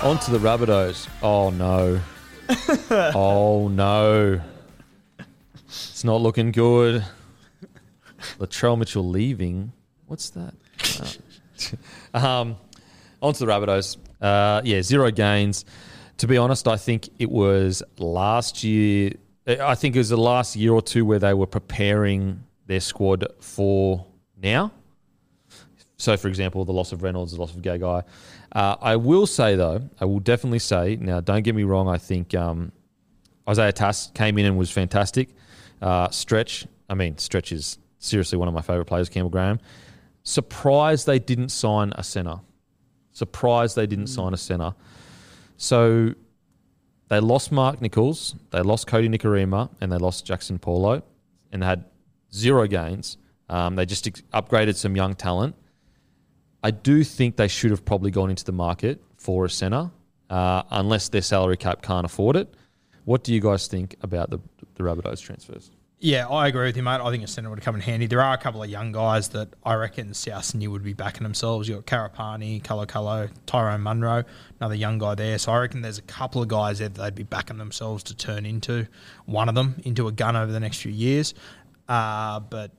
A miracle. On to the Rabbitohs. Oh no. oh no. It's not looking good. Latrell Mitchell leaving. What's that? Uh, um, on to the Rabbitohs. Uh, yeah, zero gains. To be honest, I think it was last year. I think it was the last year or two where they were preparing their squad for now. So, for example, the loss of Reynolds, the loss of Gagai. Uh, I will say, though, I will definitely say, now, don't get me wrong, I think um, Isaiah Tass came in and was fantastic. Uh, Stretch, I mean, Stretch is seriously one of my favourite players, Campbell Graham. Surprised they didn't sign a centre. Surprised they didn't sign a centre. So they lost Mark Nicholls, they lost Kodi Nikorima, and they lost Jaxson Paulo, and they had zero gains. Um, they just ex- upgraded some young talent. I do think they should have probably gone into the market for a centre, uh, unless their salary cap can't afford it. What do you guys think about the the Rabbitohs transfers? Yeah, I agree with you, mate. I think a centre would come in handy. There are a couple of young guys that I reckon South Sydney would be backing themselves. You've got Karapani, Colo Colo, Tyrone Munro, another young guy there. So I reckon there's a couple of guys there that they'd be backing themselves to turn into one of them, into a gun over the next few years. Uh, but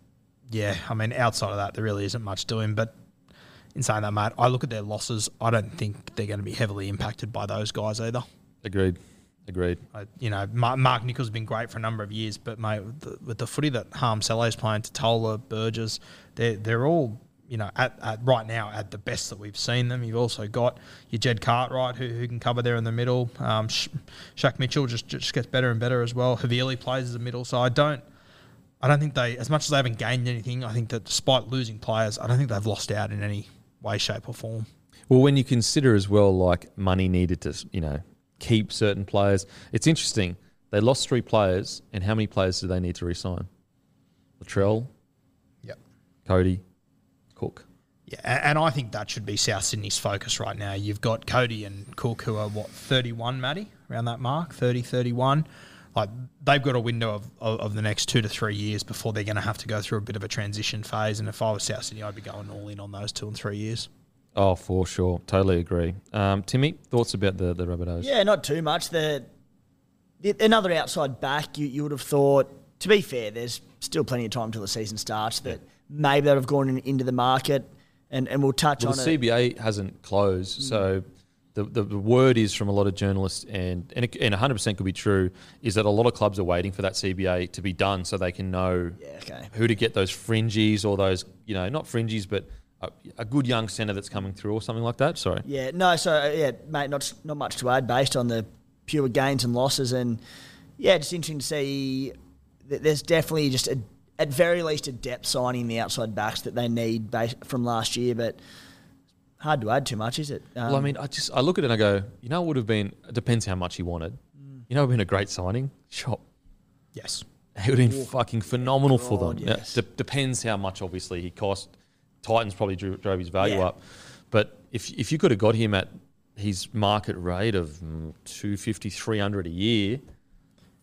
yeah, I mean, outside of that, there really isn't much doing. But in saying that, mate, I look at their losses. I don't think they're going to be heavily impacted by those guys either. Agreed. Agreed. I, you know, Mark, Mark Nicholls has been great for a number of years, but mate, with the, with the footy that Hame Sele's playing, Tatola, Burgess, they're they're all you know at, at right now at the best that we've seen them. You've also got your Jed Cartwright who, who can cover there in the middle. Um, Sh- Shaq Mitchell just just gets better and better as well. Havili plays as a middle, so I don't. I don't think they, as much as they haven't gained anything, I think that despite losing players, I don't think they've lost out in any way, shape, or form. Well, when you consider as well, like money needed to, you know, keep certain players, it's interesting. They lost three players, and how many players do they need to resign? Latrell, Yep. Cody, Cook. Yeah, and I think that should be South Sydney's focus right now. You've got Cody and Cook who are, what, 31, Matty? Around that mark, 30, 31. Like, they've got a window of, of, of the next two to three years before they're going to have to go through a bit of a transition phase. And if I was South Sydney, I'd be going all in on those two and three years. Oh, for sure. Totally agree. Um, Timmy, thoughts about the, the Rabbitohs? Yeah, not too much. The, the another outside back, you, you would have thought. To be fair, there's still plenty of time until the season starts. That maybe they'd have gone in, into the market, and, and we'll touch Well, on the it. CBA hasn't closed, so the, the, the word is from a lot of journalists, and, and, and 100% could be true, is that a lot of clubs are waiting for that CBA to be done so they can know Yeah, okay. who to get those fringies or those, you know, not fringies, but a, a good young centre that's coming through or something like that. Sorry. Yeah, no, so uh, yeah, mate, not not much to add based on the pure gains and losses, and yeah, just interesting to see. that There's definitely just a, at very least a depth signing in the outside backs that they need bas from last year, but hard to add too much, is it? Um, well, I mean, I just I look at it and I go, you know, it would have been. It depends how much he wanted. Mm. You know, it would have been a great signing. Shop. Yes. It would have been fucking phenomenal for them. God, Now, yes. de- depends how much, obviously, he cost. Titans probably drew, drove his value Yeah. up. But if, if you could have got him at his market rate of mm, 250, 300 a year,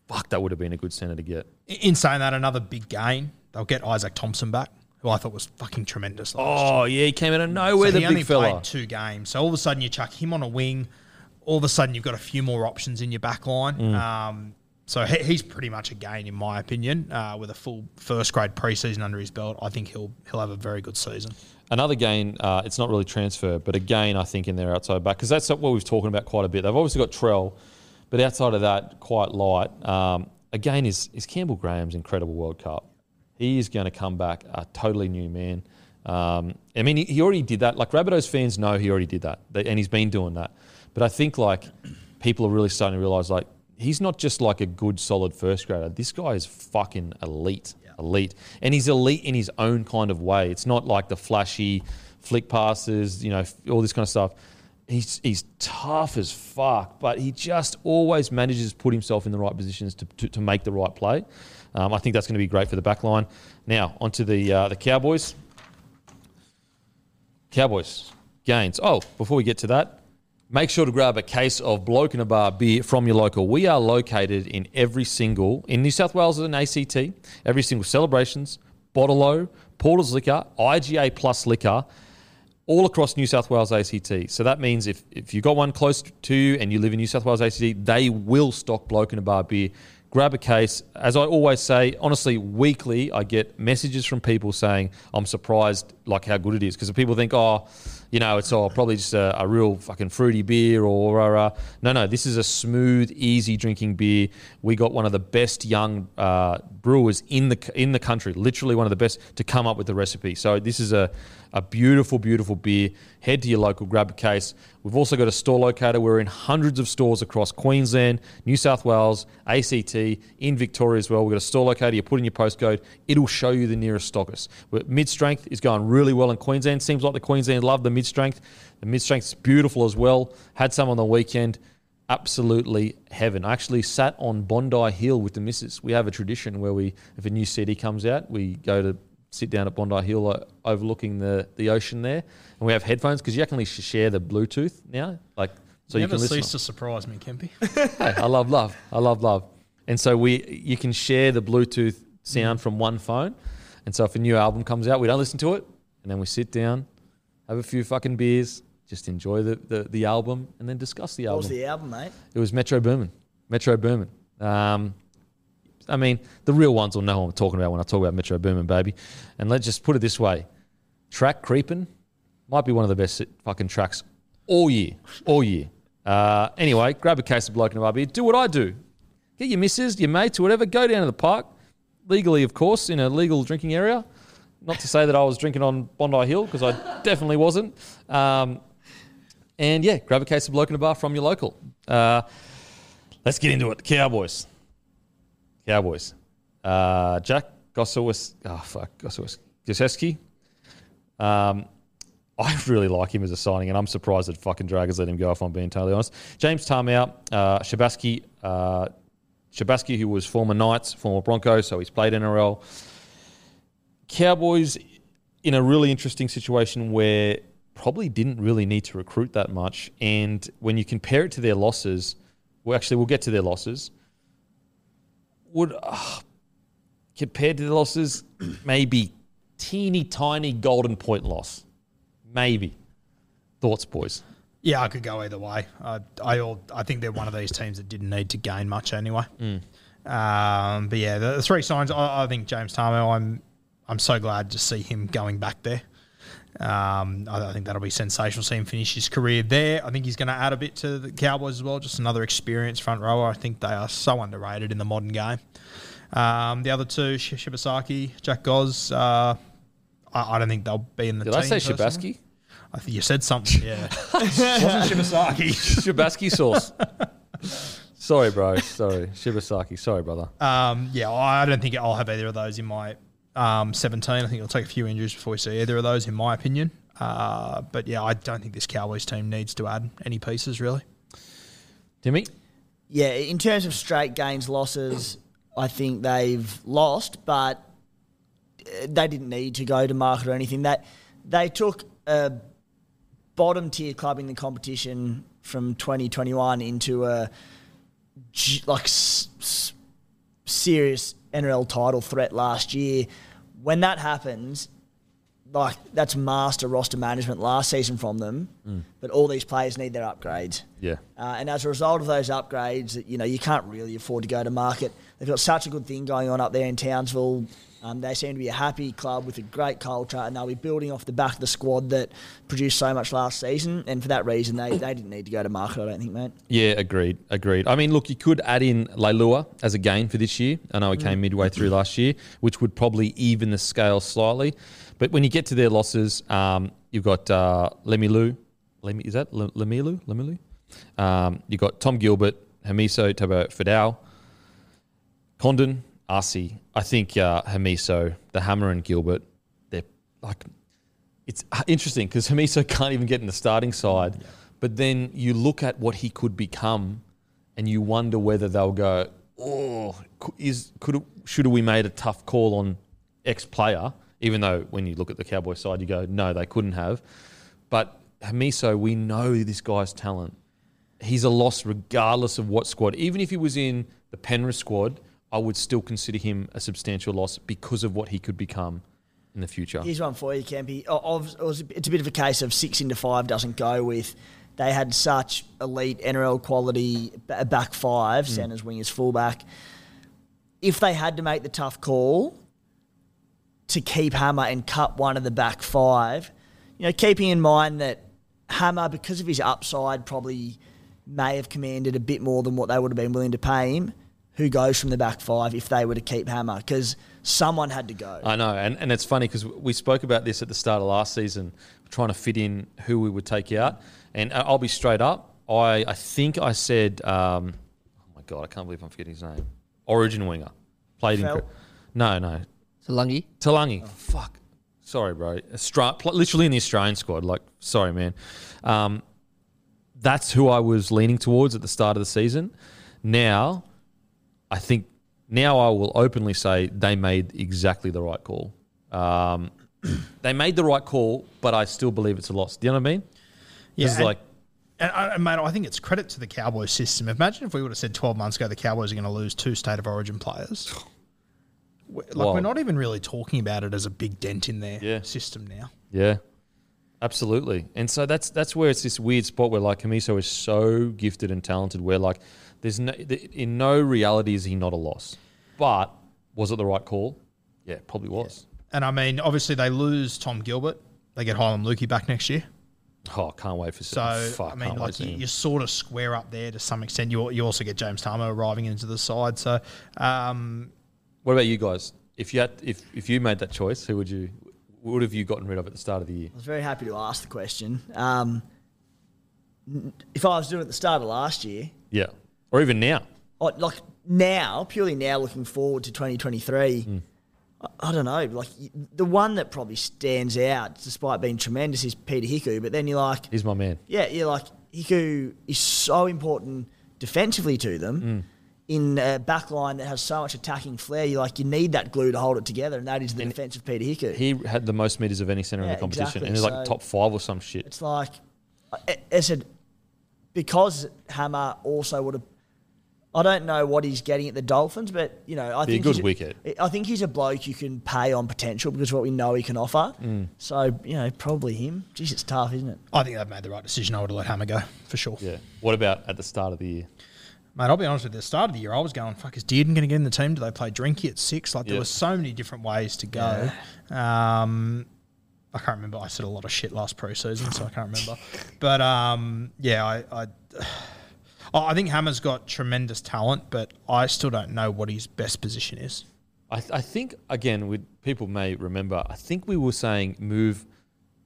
fuck, that would have been a good centre to get. In- In saying that, another big gain, they'll get Isaac Thompson back, who I thought was fucking tremendous. last year. Oh, yeah, he came out of nowhere, So the he only big fella. played two games. So all of a sudden you chuck him on a wing. All of a sudden you've got a few more options in your back line. Mm. Um, so he, he's pretty much a gain in my opinion. Uh, with a full first grade preseason under his belt, I think he'll he'll have a very good season. Another gain, uh, it's not really transfer, but a gain, I think, in their outside back, because that's what we've talking about quite a bit. They've obviously got Trell, but outside of that, quite light. Um, again, is, is Campbell Graham's incredible World Cup. He is going to come back a totally new man. Um, I mean, he, he already did that. Like, Rabbitohs fans know he already did that, They- and he's been doing that. But I think, like, people are really starting to realise, like, he's not just like a good, solid first grader. This guy is fucking elite, elite, and he's elite in his own kind of way. It's not like the flashy flick passes, you know, all this kind of stuff. He's he's tough as fuck, but he just always manages to put himself in the right positions to, to, to make the right play. Um, I think that's going to be great for the back line. Now onto the uh, the Cowboys. Cowboys gains. Oh, before we get to that, make sure to grab a case of Bloke in a Bar beer from your local. We are located in every single, in New South Wales and ACT, every single celebrations, Bottle Porter's Liquor, IGA Plus Liquor, all across New South Wales ACT. So that means if, if you've got one close to you and you live in New South Wales ACT, they will stock Bloke in a Bar beer. Grab a case. As I always say, honestly, weekly I get messages from people saying I'm surprised like how good it is because people think, oh, you know, it's oh, probably just a, a real fucking fruity beer or uh, no, no. This is a smooth, easy drinking beer. We got one of the best young uh, brewers in the in the country, literally one of the best to come up with the recipe. So this is a a beautiful, beautiful beer. Head to your local, grab a case. We've also got a store locator. We're in hundreds of stores across Queensland, New South Wales, ACT, in Victoria as well. We've got a store locator. You put in your postcode, it'll show you the nearest stockist. Mid strength is going really well in Queensland. Seems like the Queensland love the mid strength. The mid strength is beautiful as well. Had some on the weekend. Absolutely heaven. I actually sat on Bondi Hill with the missus. We have a tradition where we, if a new CD comes out, we go to sit down at Bondi Hill uh, overlooking the, the ocean there. And we have headphones because you can actually share the Bluetooth now. Like, so Never you can listen. cease to surprise me, Kempy. Hey, I love love. I love love. And so we you can share the Bluetooth sound from one phone. And so if a new album comes out, we don't listen to it, and then we sit down, have a few fucking beers, just enjoy the, the, the album, and then discuss the album. what was the album, mate? It was Metro Boomin. Metro Boomin. Um, I mean, the real ones will know what I'm talking about when I talk about Metro Boomin, baby. And let's just put it this way: track creeping might be one of the best fucking tracks all year, all year. Uh, anyway, grab a case of bloke in a. Do what I do. Get your missus, your mates, or whatever. Go down to the park, legally, of course, in a legal drinking area. Not to say that I was drinking on Bondi Hill because I definitely wasn't. Um, and yeah, grab a case of bloke in a bar from your local. Uh, let's get into it. Cowboys. Cowboys. Uh, Jack Gossowis. Oh, fuck. Gossowis. Gosiewski. Um, I really like him as a signing, and I'm surprised that fucking Dragons let him go, if I'm being totally honest. James Tamou, uh, Shabaski, uh, Shabaski, who was former Knights, former Broncos, so he's played NRL. Cowboys in a really interesting situation where probably didn't really need to recruit that much. And when you compare it to their losses, well, actually, we'll get to their losses. Would uh, compared to the losses, maybe teeny tiny golden point loss, maybe. Thoughts, boys? Yeah, I could go either way. I I, all, I think they're one of these teams that didn't need to gain much anyway. Um, but yeah, the, the three signs. I, I think James Tamou. I'm I'm so glad to see him going back there. Um, I, I think that'll be sensational. See him finish his career there. I think he's going to add a bit to the Cowboys as well. Just another experienced front rower. I think they are so underrated in the modern game. Um, the other two, Shibasaki, Jack Goz. Uh, I, I don't think they'll be in the Did team. I say personally. Shabaski? I think you said something. Yeah, wasn't Shibasaki. Shabaski sauce. Sorry, bro. Sorry. Shibasaki. Sorry, brother. Um, yeah, I don't think I'll have either of those in my um, 17. I think it'll take a few injuries before we see either of those, in my opinion. Uh, but yeah, I don't think this Cowboys team needs to add any pieces really. Timmy? Yeah, in terms of straight gains, losses, I think they've lost, but uh, they didn't need to go to market or anything. That they took a bottom tier club in the competition from 2021 into a like s- s- serious NRL title threat last year. When that happens, like that's master roster management last season from them. But all these players need their upgrades. Yeah. Uh, and as a result of those upgrades, that you know, you can't really afford to go to market. They've got such a good thing going on up there in Townsville. Um, they seem to be a happy club with a great culture, and they'll be building off the back of the squad that produced so much last season. And for that reason, they, they didn't need to go to market, I don't think, mate. Yeah, agreed, agreed. I mean, look, you could add in Leilua as a gain for this year. I know he came midway through last year, which would probably even the scale slightly. But when you get to their losses, um, you've got uh, Lemilu. Lemi, is that Lemilu? Lemilu? Um, you've got Tom Gilbert, Hamiso Tabuai-Fidow, Condon, Arcee. I think uh, Hamiso, the Hammer, and Gilbert, they're like it's interesting because Hamiso can't even get in the starting side. But then you look at what he could become, and you wonder whether they'll go, "Oh, is could should have we made a tough call on X player?" Even though when you look at the Cowboy side, you go, "No, they couldn't have." But Hamiso, we know this guy's talent. He's a loss regardless of what squad. Even if he was in the Penrith squad, I would still consider him a substantial loss because of what he could become in the future. Here's one for you, Campy. O- of- it was- It's a bit of a case of six into five doesn't go with. They had such elite NRL quality back five, Mm. centers, wingers, fullback. If they had to make the tough call to keep Hammer and cut one of the back five, you know, keeping in mind that Hammer, because of his upside, probably may have commanded a bit more than what they would have been willing to pay him. Who goes from the back five if they were to keep Hammer? Because someone had to go. I know, and, and it's funny because we spoke about this at the start of last season, trying to fit in who we would take out. And I- I'll be straight up. I, I think I said, um, oh my god, I can't believe I'm forgetting his name. Origin winger, played in. Felt? No, no, Salangi. Talangi. Fuck. Sorry, bro. Austra- pl- literally in the Australian squad. Like, sorry, man. Um, that's who I was leaning towards at the start of the season. Now, I think now I will openly say they made exactly the right call. Um, they made the right call, but I still believe it's a loss. Do you know what I mean? Yeah, and- like And, I, and, mate, I think it's credit to the Cowboys system. Imagine if we would have said 12 months ago the Cowboys are going to lose two state of origin players. Like, Wild. we're not even really talking about it as a big dent in their Yeah. system now. Yeah, absolutely. And so that's that's where it's this weird spot where like Camiso is so gifted and talented, where like there's no in no reality is he not a loss, but was it the right call? Yeah, probably was. And I mean, obviously, they lose Tom Gilbert. They get Heilum Luki back next year. Oh, can't wait for So, fuck, I mean, like, you, sort of square up there to some extent. You, you also get James Tamou arriving into the side. So, um, What about you guys? If you had, if if you made that choice, who would you? What have you gotten rid of at the start of the year? I was very happy to ask the question. Um, if I was doing it at the start of last year, Yeah, or even now. I, like now, purely now, looking forward to 2023, I, I don't know. Like the one that probably stands out, despite being tremendous, is Peter Hiku. But then you're like, He's my man. yeah, you're like Hiku is so important defensively to them. In a back line that has so much attacking flair, you like you need that glue to hold it together, and that is the defense of Peter Hiku. He had the most meters of any center in the competition, exactly. and he's like So- top five or some shit. It's like I, I said because Hammer also would have. I don't know what he's getting at the Dolphins, but you know, I Be a think good he's wicket. I think he's a bloke you can pay on potential because of what we know he can offer. Mm. So you know, probably him. Geez, it's tough, isn't it? I think they've made the right decision. I would have let Hammer go for sure. Yeah. What about at the start of the year? Mate, I'll be honest with you. At the start of the year, I was going, fuck, is Dearden going to get in the team? Do they play Drinky at six? Like, there Yeah. were so many different ways to go. Um, I can't remember. I said a lot of shit last preseason, so I can't remember. But um, yeah, I, I, I think Hammer's got tremendous talent, but I still don't know what his best position is. I, th- I think again, with people may remember. I think we were saying move,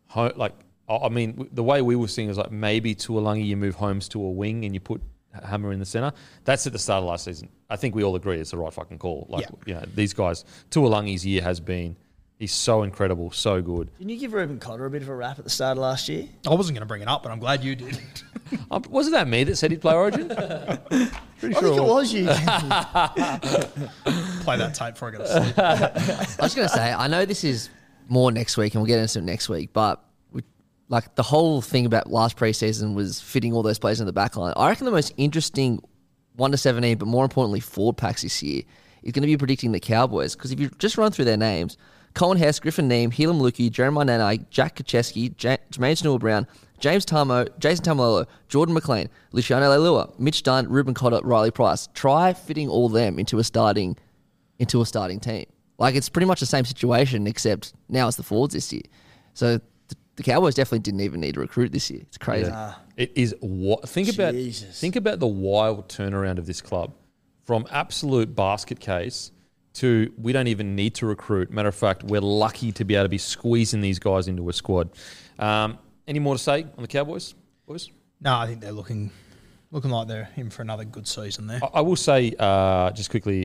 ho- like I I mean, the way we were seeing is like maybe Taulagi you move Holmes to a wing and you put Hammer in the center. That's at the start of last season. I think we all agree it's the right fucking call. Like Yeah. you know, these guys, Taulagi's year has been He's so incredible, so good. Didn't you give Reuben Cotter a bit of a rap at the start of last year? I wasn't going to bring it up, but I'm glad you did. Wasn't that me that said he'd play Origin? Pretty I think it was you. Play that tape before I go to sleep. I was going to say, I know this is more next week, and we'll get into it next week, but we, like the whole thing about last preseason was fitting all those players in the back line. I reckon the most interesting one to seventeen, but more importantly, forward packs this year is going to be predicting the Cowboys because if you just run through their names, Coen Hess, Griffin Neame, Heilum Luki, Jeremiah Nanai, Jack Kacheski, J- Jermaine Snowell Brown, James Tamou, Jason Taumalolo, Jordan McLean, Luciano Leilua, Mitch Dunn, Reuben Cotter, Riley Price. Try fitting all them into a starting into a starting team. Like it's pretty much the same situation, except now it's the forwards this year. So the, the Cowboys definitely didn't even need to recruit this year. It's crazy. It is what think about think about the wild turnaround of this club from absolute basket case to we don't even need to recruit. Matter of fact, we're lucky to be able to be squeezing these guys into a squad. Um, any more to say on the Cowboys, boys? no, I think they're looking looking like they're in for another good season there. I, I will say uh, just quickly.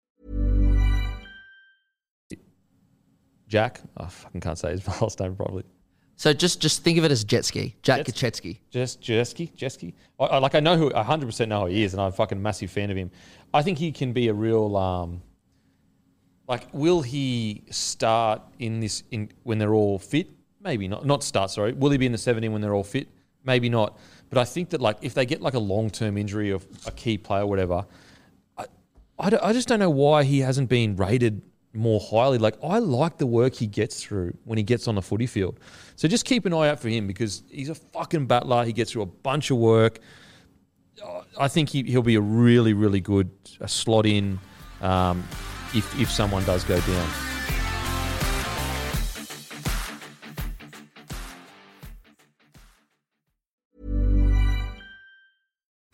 Jack, I fucking can't say his last name properly. So just just think of it as jet ski, Jack Jet-. Just Jeski, Jeski. I, I, like I know who, I hundred percent know who he is, and I'm a fucking massive fan of him. I think he can be a real, um, like, will he start in this in when they're all fit? Maybe not. Not start. Sorry. Will he be in the 17 when they're all fit? Maybe not. But I think that like if they get like a long term injury of a key player, or whatever, I, I, I just don't know why he hasn't been rated more highly. Like I like the work he gets through when he gets on the footy field. So just keep an eye out for him because he's a fucking battler. He gets through a bunch of work. I think he, he'll be a really, really good slot in um, if, if someone does go down.